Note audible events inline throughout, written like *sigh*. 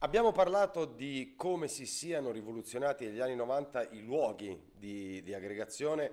Abbiamo parlato di come si siano rivoluzionati negli anni 90 i luoghi di, di aggregazione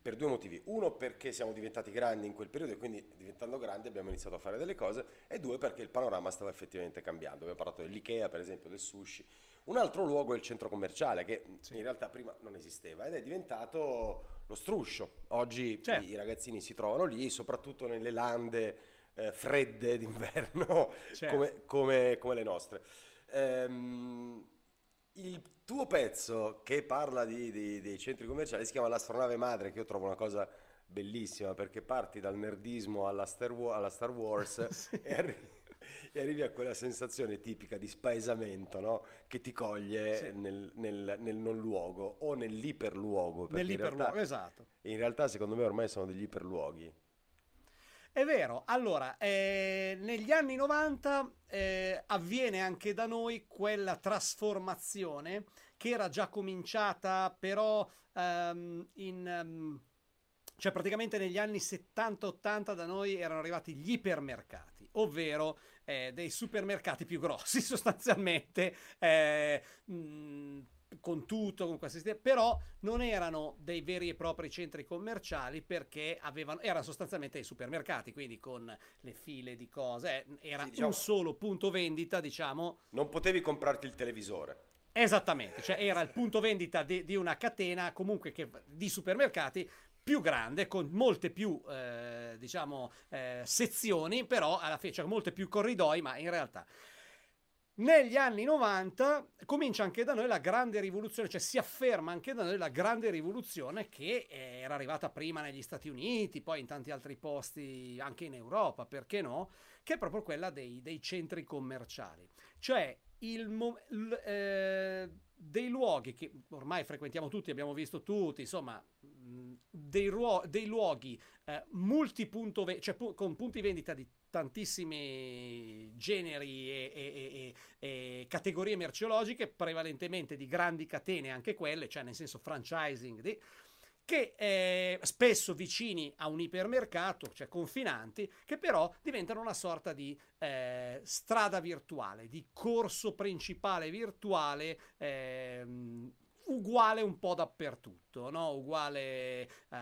per due motivi. Uno perché siamo diventati grandi in quel periodo e quindi diventando grandi abbiamo iniziato a fare delle cose e due perché il panorama stava effettivamente cambiando. Abbiamo parlato dell'IKEA per esempio, del sushi. Un altro luogo è il centro commerciale che sì. in realtà prima non esisteva ed è diventato lo struscio. Oggi certo. i ragazzini si trovano lì, soprattutto nelle lande eh, fredde d'inverno certo. come, come, come, le nostre. Ehm, il tuo pezzo che parla di, di, dei centri commerciali si chiama L'astronave madre, che io trovo una cosa bellissima perché parti dal nerdismo alla Star, War, alla Star Wars *laughs* sì. e, arrivi, e, arrivi, a quella sensazione tipica di spaesamento no? che ti coglie sì. nel, nel, nel, non luogo o nell'iperluogo. Nell'iperluogo, in realtà, esatto. In realtà secondo me ormai sono degli iperluoghi. È vero, allora, eh, negli anni 90 eh, avviene anche da noi quella trasformazione che era già cominciata però um, in... Um, cioè praticamente negli anni 70-80 da noi erano arrivati gli ipermercati, ovvero eh, dei supermercati più grossi *laughs* sostanzialmente, eh, mh, con tutto, con qualsiasi però non erano dei veri e propri centri commerciali perché avevano, erano sostanzialmente dei supermercati, quindi con le file di cose, eh, era sì, diciamo, un solo punto vendita, diciamo. Non potevi comprarti il televisore. Esattamente, cioè era il punto vendita di, di una catena comunque che, di supermercati più grande, con molte più, eh, diciamo, eh, sezioni, però alla fine, cioè molte più corridoi, ma in realtà negli anni 90 comincia anche da noi la grande rivoluzione, cioè si afferma anche da noi la grande rivoluzione che era arrivata prima negli Stati Uniti, poi in tanti altri posti anche in Europa, perché no? Che è proprio quella dei, dei centri commerciali. Cioè il, il, eh, dei luoghi che ormai frequentiamo tutti, abbiamo visto tutti, insomma, dei, ruo- dei luoghi eh, multipunto, ve- cioè pu- con punti vendita di tantissimi generi e, e, e, e, categorie merceologiche, prevalentemente di grandi catene, anche quelle, cioè nel senso franchising, di, che eh, spesso vicini a un ipermercato, cioè confinanti, che però diventano una sorta di eh, strada virtuale, di corso principale virtuale. Eh, uguale un po' dappertutto, no? uguale uh,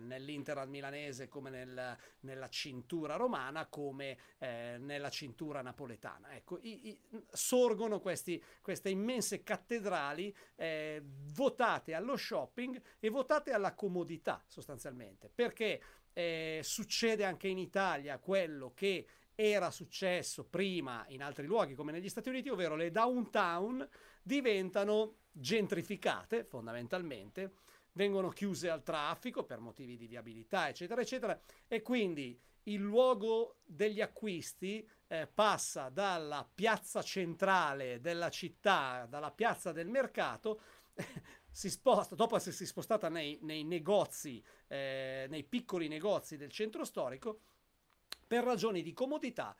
nell'Inter milanese come nel, nella cintura romana, come eh, nella cintura napoletana. Ecco, i, i, sorgono questi, queste immense cattedrali eh, votate allo shopping e votate alla comodità sostanzialmente, perché eh, succede anche in Italia quello che era successo prima in altri luoghi come negli Stati Uniti, ovvero le downtown diventano gentrificate fondamentalmente, vengono chiuse al traffico per motivi di viabilità, eccetera, eccetera, e quindi il luogo degli acquisti eh, passa dalla piazza centrale della città, dalla piazza del mercato, *laughs* si sposta, dopo essersi spostata nei, nei negozi, eh, nei piccoli negozi del centro storico, per ragioni di comodità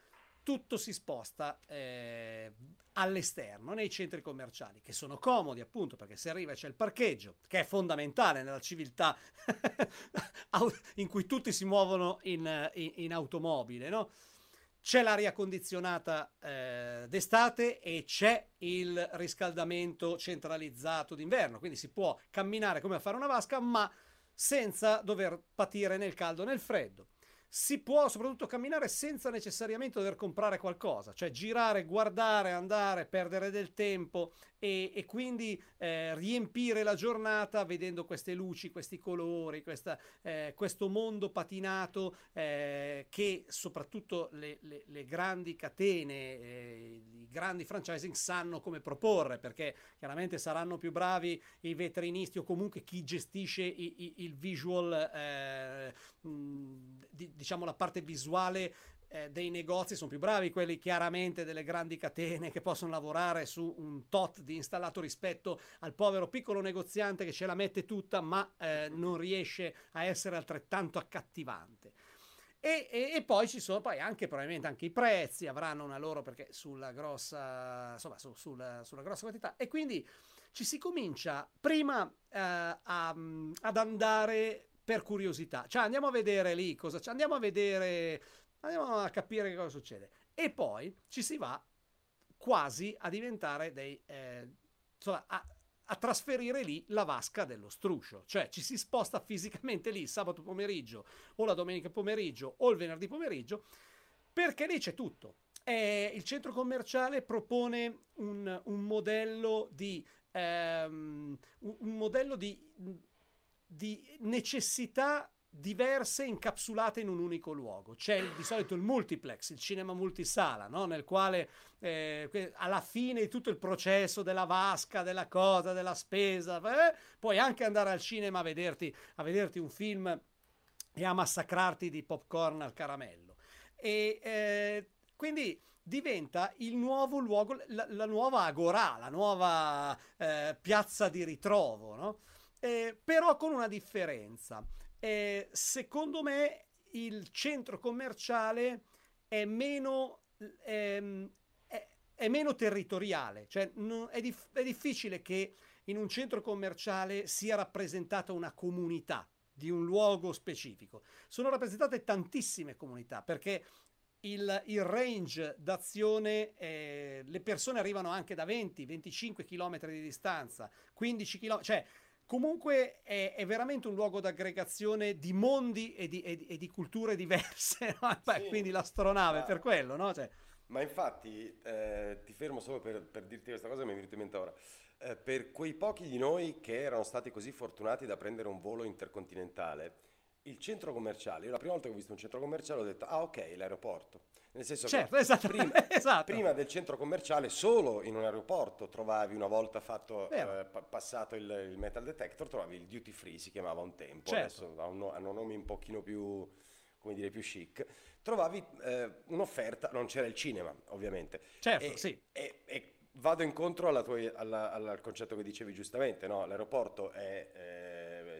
tutto si sposta eh, all'esterno, nei centri commerciali, che sono comodi appunto perché se arriva c'è il parcheggio, che è fondamentale nella civiltà *laughs* in cui tutti si muovono in, in, in automobile, no? C'è l'aria condizionata eh, d'estate e c'è il riscaldamento centralizzato d'inverno, quindi si può camminare come a fare una vasca, ma senza dover patire nel caldo e nel freddo si può soprattutto camminare senza necessariamente dover comprare qualcosa, cioè girare, guardare, andare, perdere del tempo e, e quindi eh, riempire la giornata vedendo queste luci, questi colori, questa, eh, questo mondo patinato eh, che soprattutto le, le, le grandi catene, eh, grandi franchising sanno come proporre perché chiaramente saranno più bravi i veterinisti o comunque chi gestisce i, i, il visual, eh, di, diciamo la parte visuale eh, dei negozi sono più bravi, quelli chiaramente delle grandi catene che possono lavorare su un tot di installato rispetto al povero piccolo negoziante che ce la mette tutta ma eh, non riesce a essere altrettanto accattivante. E, e, e, poi ci sono poi anche probabilmente anche i prezzi avranno una loro perché sulla grossa insomma su, sulla, sulla, grossa quantità e quindi ci si comincia prima eh, a, ad andare per curiosità cioè andiamo a vedere lì cosa c'è andiamo a vedere Andiamo a capire che cosa succede. E poi ci si va quasi a diventare dei... Eh, insomma, a, a trasferire lì la vasca dello struscio, cioè ci si sposta fisicamente lì sabato pomeriggio o la domenica pomeriggio o il venerdì pomeriggio perché lì c'è tutto. Eh, il centro commerciale propone un, un modello di, ehm, un modello di, di necessità diverse incapsulate in un unico luogo. C'è di solito il multiplex, il cinema multisala, no? nel quale eh, alla fine di tutto il processo della vasca, della cosa, della spesa, eh, puoi anche andare al cinema a vederti, a vederti un film e a massacrarti di popcorn al caramello. E eh, quindi diventa il nuovo luogo, la, la nuova agorà, la nuova eh, piazza di ritrovo, no? Eh, però con una differenza eh, secondo me il centro commerciale è meno, ehm, è, è meno territoriale, cioè non, è, dif- è difficile che in un centro commerciale sia rappresentata una comunità di un luogo specifico. Sono rappresentate tantissime comunità perché il, il range d'azione, eh, le persone arrivano anche da 20-25 km di distanza, 15 km, cioè comunque è, è, veramente un luogo d'aggregazione di mondi e di, e di, e di culture diverse, *laughs* no? sì, quindi l'astronave ma, per quello, no? Cioè... Ma infatti, eh, ti fermo solo per, per, dirti questa cosa, mi è venuto in mente ora. Eh, per quei pochi di noi che erano stati così fortunati da prendere un volo intercontinentale, il centro commerciale, io la prima volta che ho visto un centro commerciale ho detto, ah ok, l'aeroporto. Nel senso certo, che *laughs* esatto, prima, esatto. prima, del centro commerciale solo in un aeroporto trovavi una volta fatto, eh, pa- passato il, il, metal detector, trovavi il duty free, si chiamava un tempo, certo. adesso hanno, hanno nomi un pochino più, come dire, più chic. Trovavi eh, un'offerta, non c'era il cinema ovviamente. Certo, e, sì. E, e vado incontro alla tua, alla, alla, al concetto che dicevi giustamente, no? l'aeroporto è... Eh, è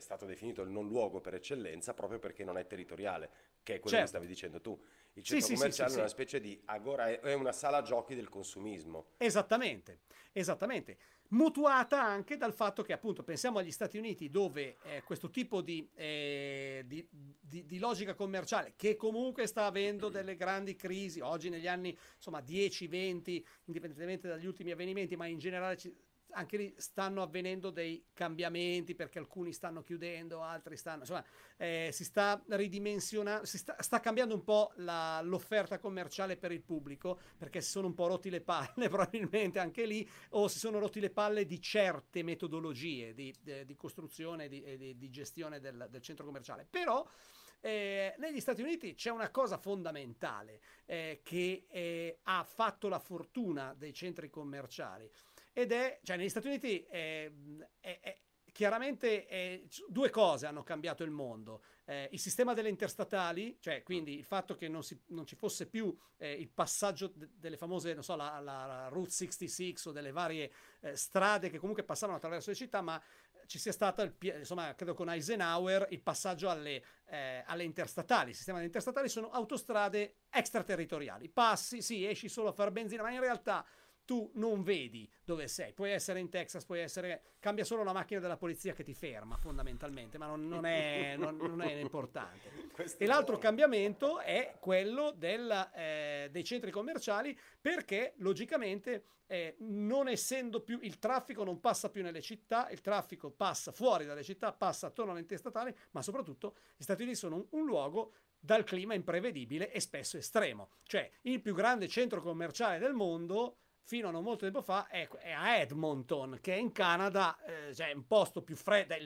stato definito il non luogo per eccellenza proprio perché non è territoriale, che è quello certo. che stavi dicendo tu. Il centro sì, commerciale sì, sì, è una specie di agora, è una sala giochi del consumismo. Esattamente, esattamente. Mutuata anche dal fatto che, appunto, pensiamo agli Stati Uniti, dove eh, questo tipo di, eh, di, di, di, logica commerciale, che comunque sta avendo delle grandi crisi, oggi negli anni insomma 10-20, indipendentemente dagli ultimi avvenimenti, ma in generale ci, anche lì stanno avvenendo dei cambiamenti perché alcuni stanno chiudendo, altri stanno, insomma, eh, si sta ridimensionando, si sta, sta cambiando un po' la, l'offerta commerciale per il pubblico perché si sono un po' rotti le palle *laughs* probabilmente anche lì o si sono rotti le palle di certe metodologie di, di, di costruzione e di, di, gestione del, del centro commerciale. Però eh, negli Stati Uniti c'è una cosa fondamentale eh, che eh, ha fatto la fortuna dei centri commerciali ed è, cioè negli Stati Uniti è, è, è chiaramente eh, due cose hanno cambiato il mondo. Eh, il sistema delle interstatali, cioè quindi il fatto che non, si, non ci fosse più eh, il passaggio de- delle famose, non so, la, la, la, Route 66 o delle varie eh, strade che comunque passavano attraverso le città, ma ci sia stato, il, insomma, credo con Eisenhower, il passaggio alle, eh, alle interstatali. Il sistema delle interstatali sono autostrade extraterritoriali. Passi, sì, esci solo a fare benzina, ma in realtà tu non vedi dove sei. Puoi essere in Texas, puoi essere. cambia solo la macchina della polizia che ti ferma fondamentalmente, ma non, non, è, non, non è, importante. *laughs* e l'altro buono. cambiamento è quello del, eh, dei centri commerciali perché logicamente. Eh, non essendo più il traffico non passa più nelle città, il traffico passa fuori dalle città, passa attorno alle statali, ma soprattutto gli Stati Uniti sono un, un luogo dal clima imprevedibile e spesso estremo. Cioè, il più grande centro commerciale del mondo fino a non molto tempo fa è, è a Edmonton, che è in Canada, eh, cioè un posto più freddo,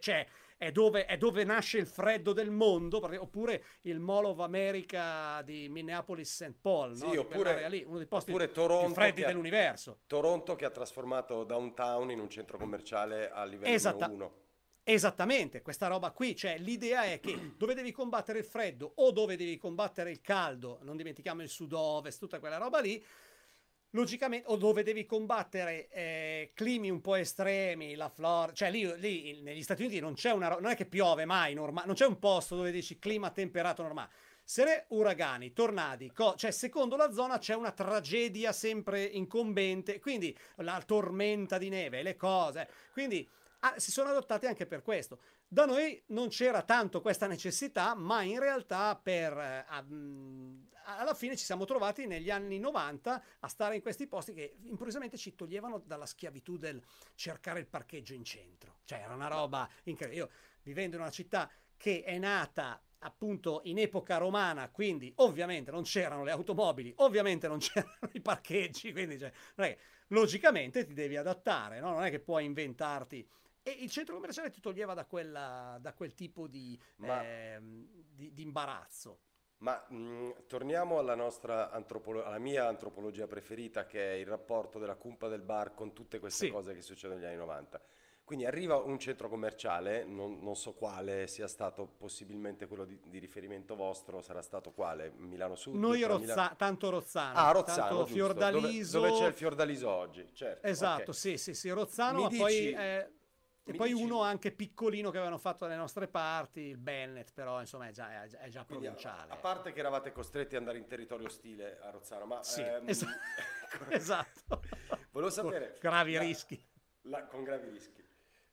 cioè è dove, è dove, nasce il freddo del mondo, oppure il Mall of America di Minneapolis St. Paul, sì, no? oppure, lì, uno dei posti più freddi ha, dell'universo. Toronto che ha trasformato downtown in un centro commerciale a livello Esatta- 1. Esattamente, questa roba qui, cioè l'idea è che *clears throat* dove devi combattere il freddo o dove devi combattere il caldo, non dimentichiamo il sud-ovest, tutta quella roba lì, logicamente, o dove devi combattere eh, climi un po' estremi, la Florida, cioè lì, lì, negli Stati Uniti non c'è una, non è che piove mai, norma- non c'è un posto dove dici clima temperato normale. Se ne uragani, tornadi, co- cioè secondo la zona c'è una tragedia sempre incombente, quindi la tormenta di neve, le cose, quindi ah, si sono adottati anche per questo. Da noi non c'era tanto questa necessità, ma in realtà per, eh, alla fine ci siamo trovati negli anni 90 a stare in questi posti che improvvisamente ci toglievano dalla schiavitù del cercare il parcheggio in centro. Cioè era una roba incredibile. Io vivendo in una città che è nata appunto in epoca romana, quindi ovviamente non c'erano le automobili, ovviamente non *laughs* c'erano i parcheggi, quindi cioè, che, logicamente ti devi adattare, no? non è che puoi inventarti. E il centro commerciale ti toglieva da, quella, da quel tipo di, Ma... eh, di, di imbarazzo. Ma mh, mm, torniamo alla, nostra antropolo- alla mia antropologia preferita, che è il rapporto della cumpa del bar con tutte queste sì. cose che succedono negli anni 90. Quindi arriva un centro commerciale, non, non so quale sia stato possibilmente quello di, di, riferimento vostro, sarà stato quale? Milano Sud? Noi Rozza- Milano... tanto Rozzano. Ah, Rozzano, tanto Fiordaliso. Dove, dove, c'è il Fiordaliso oggi, certo. Esatto, okay. sì, sì, sì, Rozzano, ma dici... poi... Eh... E poi uno anche piccolino che avevano fatto dalle nostre parti, il Bennett, però insomma è già, è già, è già provinciale. A, a, parte che eravate costretti ad andare in territorio ostile a Rozzano, ma... Sì, ehm... es- *laughs* *laughs* esatto. Volevo sapere... Con gravi la, rischi. La, con gravi rischi.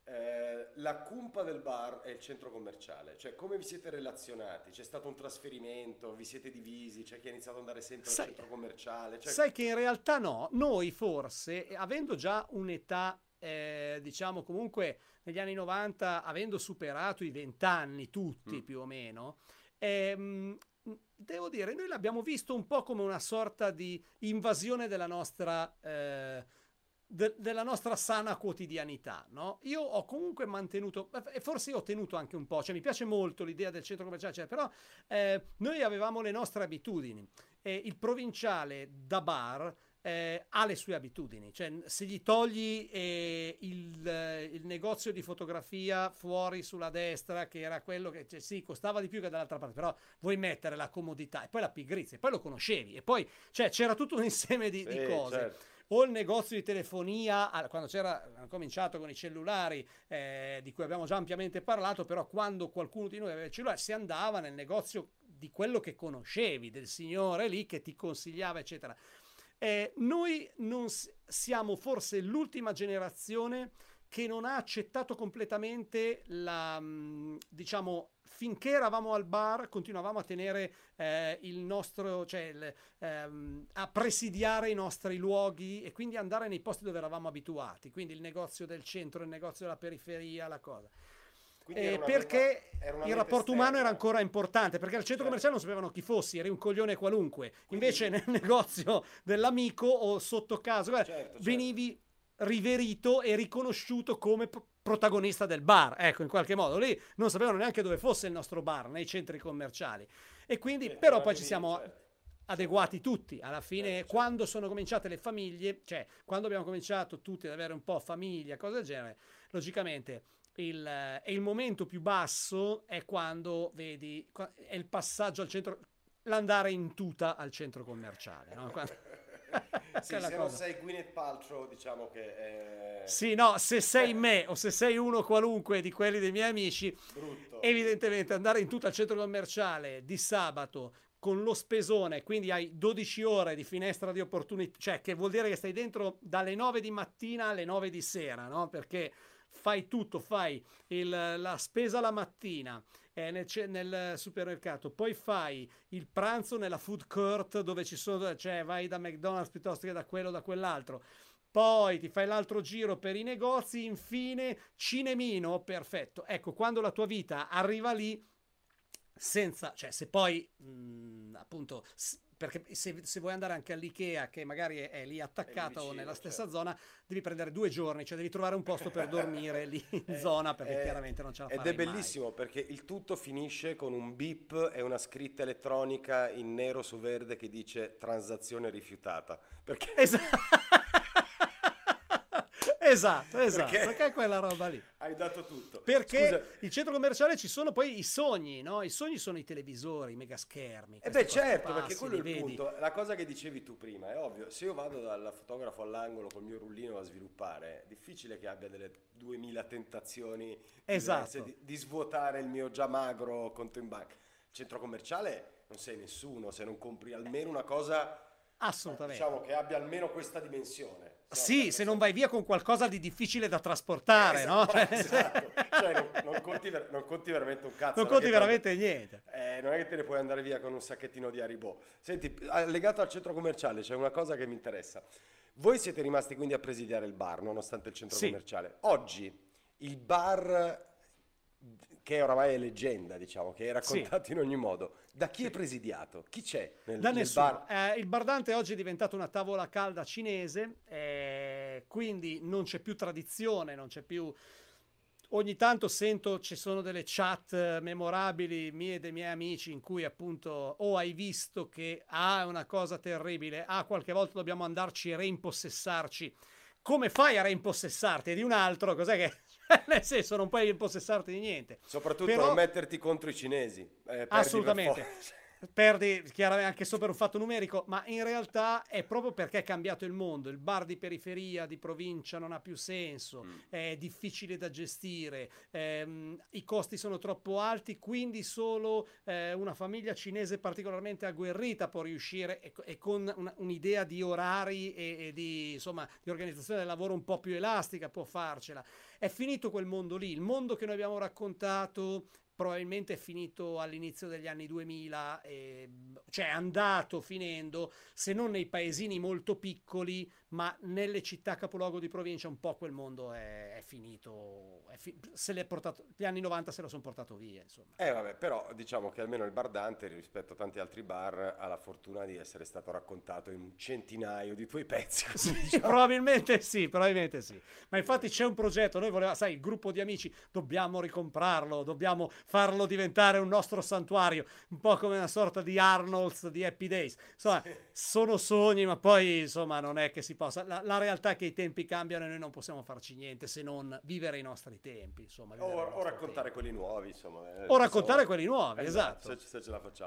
Eh, la cumpa del bar è il centro commerciale, cioè come vi siete relazionati? C'è stato un trasferimento, vi siete divisi, c'è chi ha iniziato ad andare sempre sai, al centro commerciale? Cioè... Sai che in realtà no, noi forse, avendo già un'età, eh, diciamo comunque negli anni 90, avendo superato i 20 anni tutti mm. più o meno, ehm, devo dire, noi l'abbiamo visto un po' come una sorta di invasione della nostra... Eh, de- della nostra sana quotidianità. No? Io ho comunque mantenuto, e forse ho tenuto anche un po', cioè mi piace molto l'idea del centro commerciale, cioè, però eh, noi avevamo le nostre abitudini. Eh, il provinciale da bar eh, ha le sue abitudini, cioè se gli togli eh, il, eh, il, negozio di fotografia fuori sulla destra, che era quello che cioè, sì, costava di più che dall'altra parte, però vuoi mettere la comodità e poi la pigrizia, e poi lo conoscevi, e poi cioè, c'era tutto un insieme di, sì, di cose. Certo o il negozio di telefonia, quando c'era cominciato con i cellulari, eh, di cui abbiamo già ampiamente parlato, però quando qualcuno di noi aveva il cellulare si andava nel negozio di quello che conoscevi, del signore lì che ti consigliava, eccetera. Eh, noi non siamo forse l'ultima generazione che non ha accettato completamente la, mm, diciamo, finché eravamo al bar continuavamo a tenere eh, il nostro, cioè il, ehm, a presidiare i nostri luoghi e quindi andare nei posti dove eravamo abituati, quindi il negozio del centro, il negozio della periferia, la cosa. Eh, perché il rapporto umano era ancora importante, perché al centro certo. commerciale non sapevano chi fossi, eri un coglione qualunque. Quindi... Invece nel *laughs* negozio dell'amico o sotto caso, guarda, certo, certo. venivi riverito e riconosciuto come protagonista del bar, ecco, in qualche modo. Lì non sapevano neanche dove fosse il nostro bar, nei centri commerciali. E quindi, eh, però poi ci siamo certo. adeguati tutti. Alla fine, eh, certo. quando sono cominciate le famiglie, cioè quando abbiamo cominciato tutti ad avere un po' famiglia, cose del genere, logicamente il, eh, il momento più basso è quando vedi, è il passaggio al centro, l'andare in tuta al centro commerciale. No? Quando, *laughs* sì, se non sei Gwyneth Paltrow, diciamo che è... Sì, no, se sei me o se sei uno qualunque di quelli dei miei amici, Brutto. evidentemente andare in tutto al centro commerciale di sabato con lo spesone, quindi hai 12 ore di finestra di opportunità, cioè che vuol dire che stai dentro dalle 9 di mattina alle 9 di sera, no? Perché fai tutto, fai il, la spesa la mattina, eh, nel, nel, supermercato, poi fai il pranzo nella food court dove ci sono, cioè vai da McDonald's piuttosto che da quello o da quell'altro. Poi ti fai l'altro giro per i negozi, infine cinemino, perfetto. Ecco, quando la tua vita arriva lì, senza, cioè se poi mh, mm, appunto perché se, se, vuoi andare anche all'Ikea che magari è, è lì attaccato vicino, nella stessa certo. zona devi prendere due giorni cioè devi trovare un posto per dormire lì *laughs* in è, zona perché è, chiaramente non ce la fai ed è bellissimo mai. perché il tutto finisce con un beep e una scritta elettronica in nero su verde che dice transazione rifiutata perché esatto *laughs* esatto, esatto, perché, perché quella roba lì. Hai dato tutto. Perché Scusa. il centro commerciale ci sono poi i sogni, no? I sogni sono i televisori, i mega schermi. E eh beh certo, passi, perché quello è il vedi. punto. La cosa che dicevi tu prima, è ovvio, se io vado dal fotografo all'angolo col mio rullino a sviluppare, è difficile che abbia delle 2000 tentazioni esatto. di, di svuotare il mio già magro conto in banca. Il centro commerciale non sei nessuno se non compri almeno una cosa Assolutamente. Diciamo che abbia almeno questa dimensione. Sì, se non vai via con qualcosa di difficile da trasportare, esatto, no? Cioè, esatto. *laughs* cioè non, non, conti ver- non, conti veramente un cazzo. Non conti veramente te, niente. Eh, non è che te ne puoi andare via con un sacchettino di Haribo. Senti, legato al centro commerciale c'è una cosa che mi interessa. Voi siete rimasti quindi a presidiare il bar, nonostante il centro sì. commerciale. Oggi il bar che oramai è leggenda, diciamo, che è raccontato sì. in ogni modo. Da chi è presidiato? Chi c'è nel, da nel bar? Eh, il Bardante oggi è diventato una tavola calda cinese, eh, quindi non c'è più tradizione, non c'è più... Ogni tanto sento ci sono delle chat memorabili mie e dei miei amici in cui appunto o oh, hai visto che ah, è una cosa terribile, ah qualche volta dobbiamo andarci e reimpossessarci. Come fai a reimpossessarti di un altro? Cos'è che *laughs* nel senso non puoi impossessarti di niente. Soprattutto Però, non metterti contro i cinesi. Eh, assolutamente. Perdi chiaramente anche solo per un fatto numerico, ma in realtà è proprio perché è cambiato il mondo. Il bar di periferia, di provincia non ha più senso, mm. è difficile da gestire, ehm, i costi sono troppo alti, quindi solo eh, una famiglia cinese particolarmente agguerrita può riuscire e, e con una, un'idea di orari e, e di, insomma, di organizzazione del lavoro un po' più elastica può farcela. È finito quel mondo lì, il mondo che noi abbiamo raccontato probabilmente è finito all'inizio degli anni 2000, e, cioè è andato finendo, se non nei paesini molto piccoli, ma nelle città capoluogo di provincia un po' quel mondo è, è finito, è fi- se l'è portato, gli anni 90 se lo sono portato via. Insomma. Eh vabbè, però diciamo che almeno il bar Dante rispetto a tanti altri bar ha la fortuna di essere stato raccontato in un centinaio di tuoi pezzi. Sì, diciamo. probabilmente sì, probabilmente sì. Ma infatti c'è un progetto, noi volevamo, sai, il gruppo di amici, dobbiamo ricomprarlo, dobbiamo farlo diventare un nostro santuario, un po' come una sorta di Arnold's di Happy Days. Insomma, sono sogni, ma poi insomma non è che si possa. La, la, realtà è che i tempi cambiano e noi non possiamo farci niente se non vivere i nostri tempi. Insomma, o, o raccontare tempi. quelli nuovi, insomma. Eh, o raccontare quelli nuovi, esatto. esatto. Se, se, ce la facciamo.